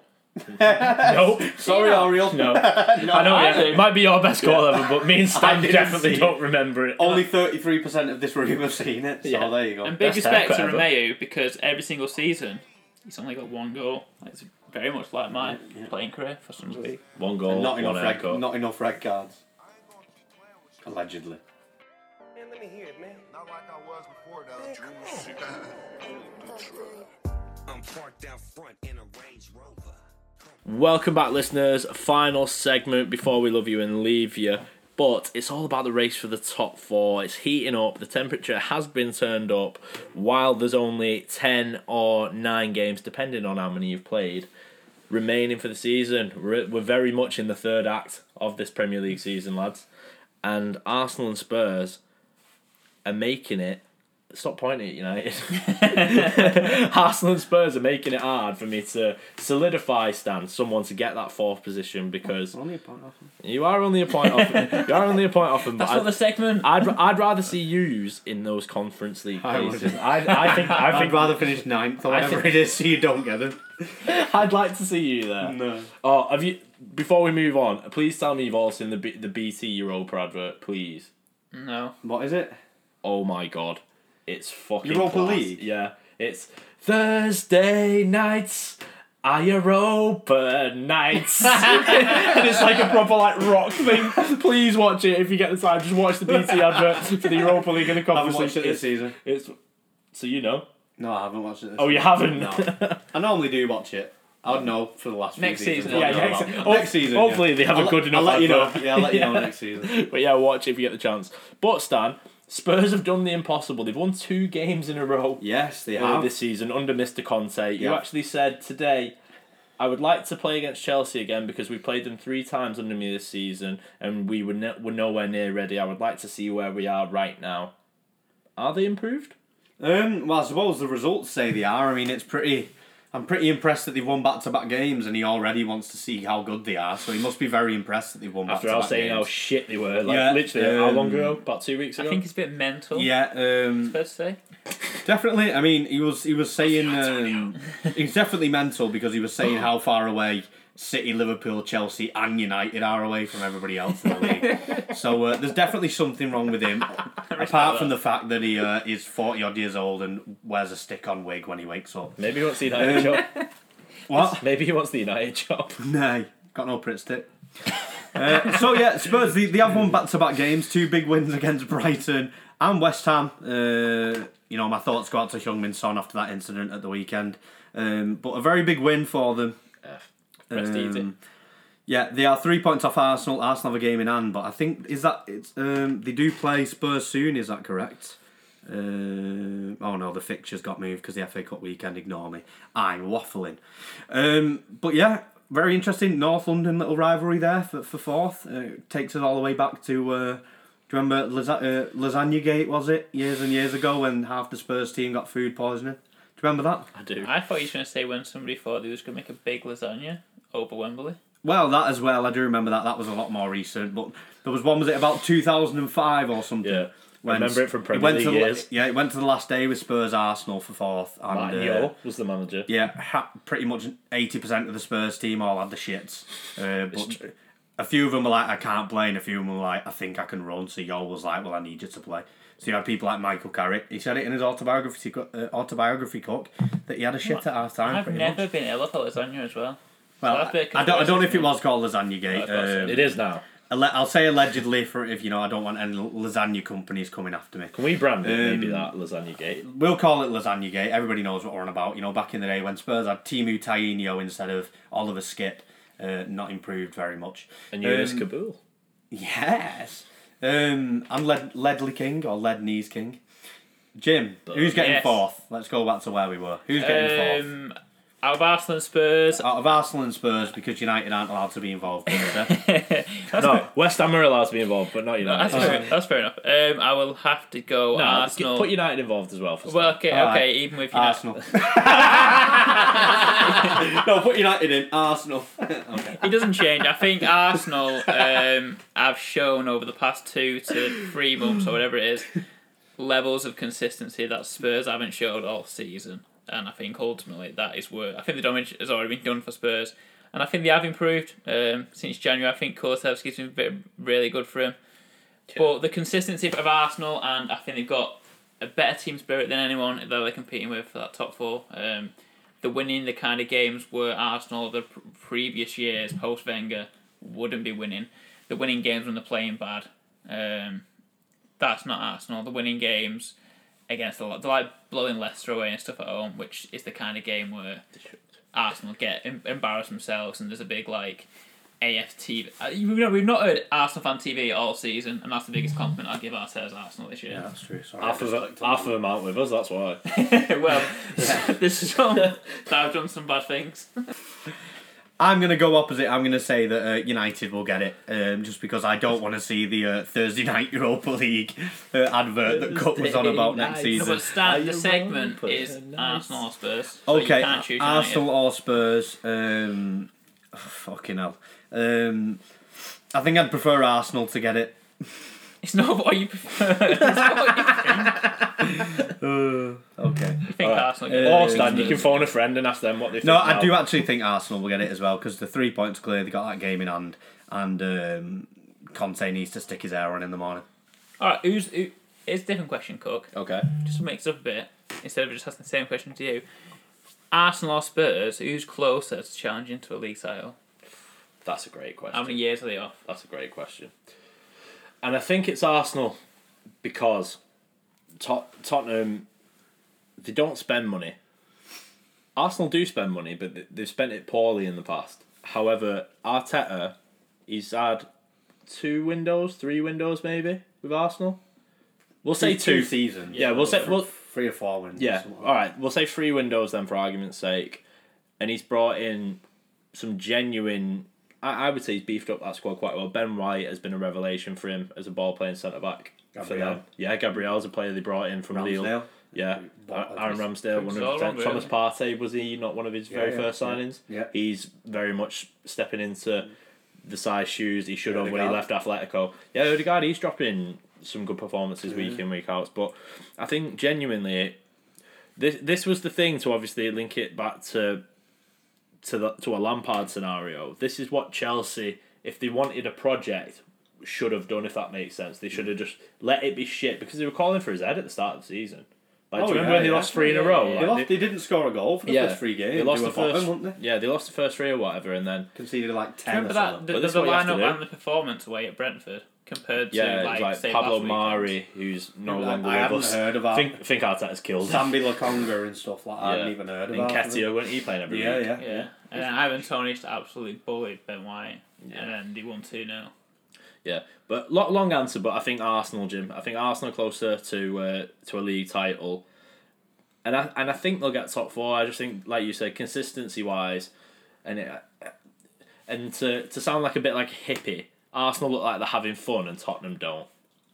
Nope. Sorry, Yeah. Oriol. No. I know. I Yeah, it might be your best goal ever, but me and I Stan definitely don't remember it. Only 33% of this room have seen it, so Yeah. there you go. And big Best respect to haircut. Romeu because every single season he's only got one goal. It's very much like my Yeah. playing career for some League. One goal, And not one enough red, haircut. not enough red cards. Allegedly. Man, let me hear it, man. Not like I was before though. I'm parked out front in a Range Rover. Welcome back, listeners. Final segment before we love you and leave you. But it's all about the race for the top four. It's heating up. The temperature has been turned up while there's only 10 or 9 games, depending on how many you've played, remaining for the season. We're, we're very much in the third act of this Premier League season, lads. And Arsenal and Spurs are making it. Stop pointing at United. Arsenal and Spurs are making it hard for me to solidify Stan, someone to get that fourth position because Only a point off. you are only a point off. you are only a point off them. That's not the segment. I'd, I'd I'd rather see yous in those conference league I places. wouldn't. I, I think I I'd think rather finish ninth or I whatever think- it is so you don't get them. I'd like to see you there. No. Oh, have you? Before we move on, please tell me you've all seen the B, the BT Europa advert, please. No. What is it? Oh my god, it's fucking Europa class. League? Yeah, it's Thursday nights. Are Europa nights? and it's like a proper like rock thing. Please watch it if you get the time. Just watch the BT advert for the Europa League and the I haven't conference. watched it League. this season. It's, it's so you know. No, I haven't watched it this Oh, you haven't. No. I normally do watch it. I would know for the last few Next seasons season, what yeah, next, about. ho- next season. Hopefully yeah. they have I'll a good let- enough. I'll let you know. Yeah, I'll let you know next season. But yeah, watch if you get the chance. But Stan, Spurs have done the impossible. They've won two games in a row Yes, they have. this season under Mr. Conte. You Yeah. actually said today, I would like to play against Chelsea again because we played them three times under me this season and we were, ne- were nowhere near ready. I would like to see where we are right now. Are they improved? Um, well, I suppose the results say they are. I mean, it's pretty. I'm pretty impressed that they've won back-to-back games, and he already wants to see how good they are. So he must be very impressed that they've won back-to-back games. I was saying how shit they were, like Yeah, literally how long um, ago? About two weeks ago. I ago. think it's a bit mental. yeah, um, Fair to say. definitely. I mean, he was he was saying um, he's definitely mental because he was saying how far away City, Liverpool, Chelsea, and United are away from everybody else in the league. so uh, there's definitely something wrong with him. Apart from the fact that he uh, is forty odd years old and wears a stick-on wig when he wakes up. Maybe he wants the United Um, job. What? Maybe he wants the United job. Nay, got no Pritt stick. uh, so yeah, Spurs they, they have won back-to-back games, two big wins against Brighton and West Ham. Uh, you know, my thoughts go out to Heung-Min Son after that incident at the weekend. Um, but a very big win for them. Rest easy. Um, Yeah, they are three points off Arsenal. Arsenal have a game in hand, but I think is that it's um, they do play Spurs soon. Is that correct? Uh, oh no, the fixtures got moved because the FA Cup weekend. Ignore me. I'm waffling. Um, but yeah, very interesting. North London little rivalry there for, for fourth. Uh, takes us all the way back to. Uh, do you remember Lasa- uh, Lasagna Gate? Was it years and years ago when half the Spurs team got food poisoning? Do you remember that? I do. I thought you were going to say when somebody thought they was going to make a big lasagna over Wembley. Well, that as well. I do remember that. That was a lot more recent. But there was one, was it about 2005 or something? Yeah. I remember it from Premier went League to the, years. Yeah, it went to the last day with Spurs Arsenal for fourth. And, uh, was the manager. Yeah, ha- pretty much eighty percent of the Spurs team all had the shits. Uh, but a few of them were like, "I can't play," and a few of them were like, "I think I can run." So Jol was like, "Well, I need you to play." So you had people like Michael Carrick. He said it in his autobiography, uh, autobiography, Cook, that he had a shit at half time. I've never much. been ill at lasagna as well. Well, that's a bit I, I don't. I don't know if it was called Lasagna Gate. Um, It is now. I'll say allegedly for if you know I don't want any lasagna companies coming after me. Can we brand it? maybe Um, that lasagna gate. We'll call it Lasagna Gate. Everybody knows what we're on about. You know, back in the day when Spurs had Teemu Tainio instead of Oliver Skipp, uh, not improved very much. And Younes Um, Kaboul. Yes. Um, I'm Led- Ledley King or Led Knees King. Jim, who's getting Yes. fourth? Let's go back to where we were. Who's getting fourth? Out of Arsenal and Spurs, Out of Arsenal and Spurs, because United aren't allowed to be involved. Peter. No, West Ham are allowed to be involved, but not that's United. fair, that's fair enough. Um, I will have to go no, Arsenal. put United involved as well. For well, okay, All okay, right. even with United. Arsenal. no, put United in. Arsenal. okay. It doesn't change. I think Arsenal um, have shown over the past two to three months or whatever it is levels of consistency that Spurs haven't showed all season, and I think ultimately that is where I think the damage has already been done for Spurs, and I think they have improved um, since January. I think Kulusevski's been bit- really good for him, but the consistency of Arsenal and I think they've got a better team spirit than anyone that they're competing with for that top four. Um, the winning the kind of games where Arsenal the pr- previous years post Wenger wouldn't be winning. The winning games when they're playing bad. Um, that's not Arsenal. The winning games against the they're like blowing Leicester away and stuff at home, which is the kind of game where Arsenal get em- embarrass themselves and there's a big like AFT. Uh, you know, we've not heard Arsenal fan TV all season, and that's the biggest compliment I'll give ourselves Arsenal this year. Yeah, year. that's true. Sorry. half of it, half of them aren't with us. That's why. well, this is all that I've done some bad things. I'm going to go opposite. I'm going to say that uh, United will get it, um, just because I don't want to see the uh, Thursday night Europa League uh, advert that Cup was on about next Thursday No, season. but Stan, the segment is Put nice- Arsenal or Spurs. So Okay, you can't choose United. Arsenal or Spurs. Um, oh, fucking hell. Um, I think I'd prefer Arsenal to get it. It's not what you prefer. it's not what you think. Okay. You think Alright. Arsenal Uh, get Or it. Stan, you can phone a friend and ask them what they think. No, I now. do actually think Arsenal will get it as well because the three points clear. They got that game in hand, and um, Conte needs to stick his hair on in the morning. Alright, who's who, it's a different question, Cook. Okay. Just to mix it up a bit, instead of just asking the same question to you. Arsenal or Spurs, who's closer to challenging to a league title? That's a great question. How many years are they off? That's a great question. And I think it's Arsenal because Tot- Tottenham they don't spend money. Arsenal do spend money, but they've spent it poorly in the past. However, Arteta, he's had two windows, three windows maybe with Arsenal. We'll say two. seasons. Yeah, we'll say- we'll- three or four windows. Yeah, all right. We'll say three windows then, for argument's sake. And he's brought in some genuine. I, I would say he's beefed up that squad quite well. Ben White has been a revelation for him as a ball playing centre back. For Gabriel. them. Yeah, Gabriel's a player they brought in from Lille. Ramsdale. Yeah, What- Aaron Ramsdale, one So of wrong, Thomas really. Partey was he not one of his very yeah, first yeah. signings? Yeah. he's very much stepping into the size shoes he should have when he left Atletico. Yeah, Odegaard, he's dropping some good performances week in week out. But I think genuinely, this this was the thing to obviously link it back to to the to a Lampard scenario. This is what Chelsea, if they wanted a project, should have done. If that makes sense, they should have just let it be shit because they were calling for his head at the start of the season. Like, do Oh, you remember yeah, when they yeah. lost three in a row? yeah, They, lost, they didn't score a goal for the yeah, first three games. They lost were the first. bottom, weren't they? Yeah, they lost the first three or whatever, and then Conceded like ten. Remember or that something. the, But the, the is what you have to lineup and the performance away at Brentford compared to yeah, like, it was say like Pablo. Mari, who's no I- longer I with haven't us. heard of that. think think Arteta's killed. him. Sambi Lokonga and stuff like that. I haven't even heard of And that. Ketia, weren't he playing every Yeah, week? yeah, Yeah, and then Ivan Toney just absolutely bullied Ben White, Yeah. and then they won two 0 Yeah, but lo- long answer. But I think Arsenal, Jim. I think Arsenal closer to uh, to a league title, and I and I think they'll get top four. I just think, like you said, consistency wise, and it, and to to sound like a bit like a hippie, Arsenal look like they're having fun and Tottenham don't.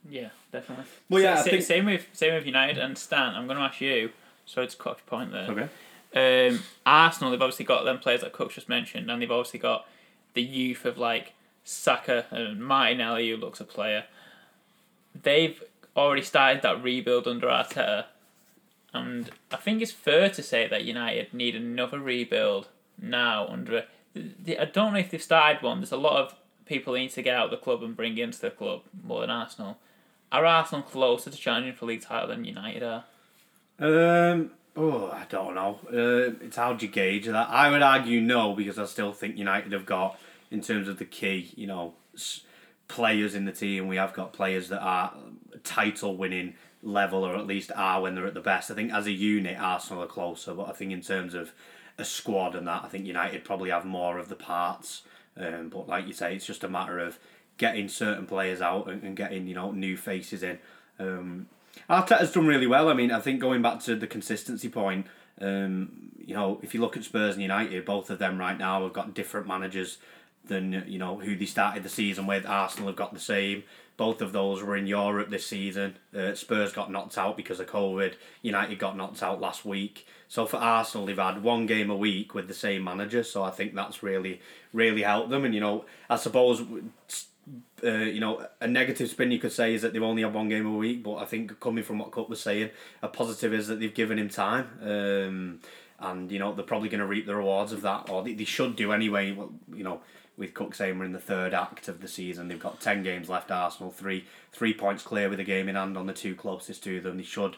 Yeah, definitely. Well, yeah, I Sa- think- same with same with United and Stan. I'm going to ask you. So to cut off your point there. Okay. Um, Arsenal, they've obviously got them players that Cook just mentioned, and they've obviously got the youth of like Saka and Martinelli, who looks a player. They've already started that rebuild under Arteta, and I think it's fair to say that United need another rebuild now under. I don't know if they've started one. There's a lot of people need to get out of the club and bring into the club more than Arsenal. Are Arsenal closer to challenging for league title than United are? Um. Oh, I don't know. Uh, it's how do you gauge that? I would argue no because I still think United have got, in terms of the key, you know, players in the team. We have got players that are title winning level, or at least are when they're at the best. I think as a unit, Arsenal are closer, but I think in terms of a squad and that, I think United probably have more of the parts. Um, but like you say, it's just a matter of getting certain players out and, and getting you know new faces in. Um, Arteta's done really well. I mean, I think going back to the consistency point, um, you know, if you look at Spurs and United, both of them right now have got different managers than you know who they started the season with. Arsenal have got the same. Both of those were in Europe this season. Uh, Spurs got knocked out because of COVID. United got knocked out last week. So for Arsenal, they've had one game a week with the same manager. So I think that's really, really helped them. And you know, I suppose uh, you know, a negative spin you could say is that they've only had one game a week, but I think coming from what Cup was saying, a positive is that they've given him time. Um, and, you know, they're probably going to reap the rewards of that, or they, they should do anyway. Well, you know, with Cook saying in the third act of the season, they've got 10 games left, Arsenal, three three points clear with a game in hand on the two closest to them. They should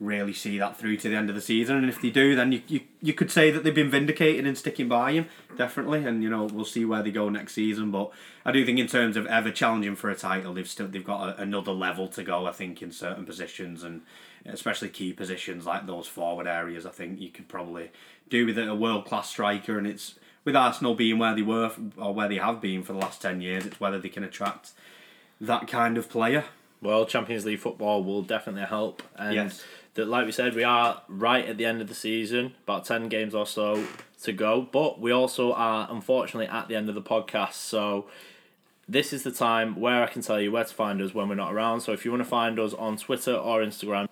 really see that through to the end of the season. And if they do, then you, you, you could say that they've been vindicated in sticking by him, definitely. And you know we'll see where they go next season. But I do think in terms of ever challenging for a title, they've still they've got a, another level to go. I think in certain positions and especially key positions like those forward areas. I think you could probably do with a world class striker, and it's with Arsenal being where they were or where they have been for the last ten years. It's whether they can attract that kind of player. Well, Champions League football will definitely help, and Yes. that, like we said, we are right at the end of the season, about ten games or so to go. But we also are unfortunately at the end of the podcast, so this is the time where I can tell you where to find us when we're not around. So if you want to find us on Twitter or Instagram,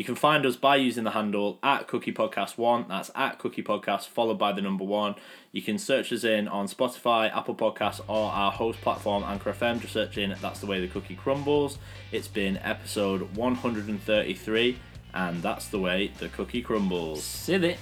you can find us by using the handle at Cookie Podcast One. That's at Cookie Podcast followed by the number one. You can search us in on Spotify, Apple Podcasts, or our host platform Anchor FM. Just search in "That's the Way the Cookie Crumbles." It's been episode one hundred and thirty-three, and that's the way the cookie crumbles. Silly.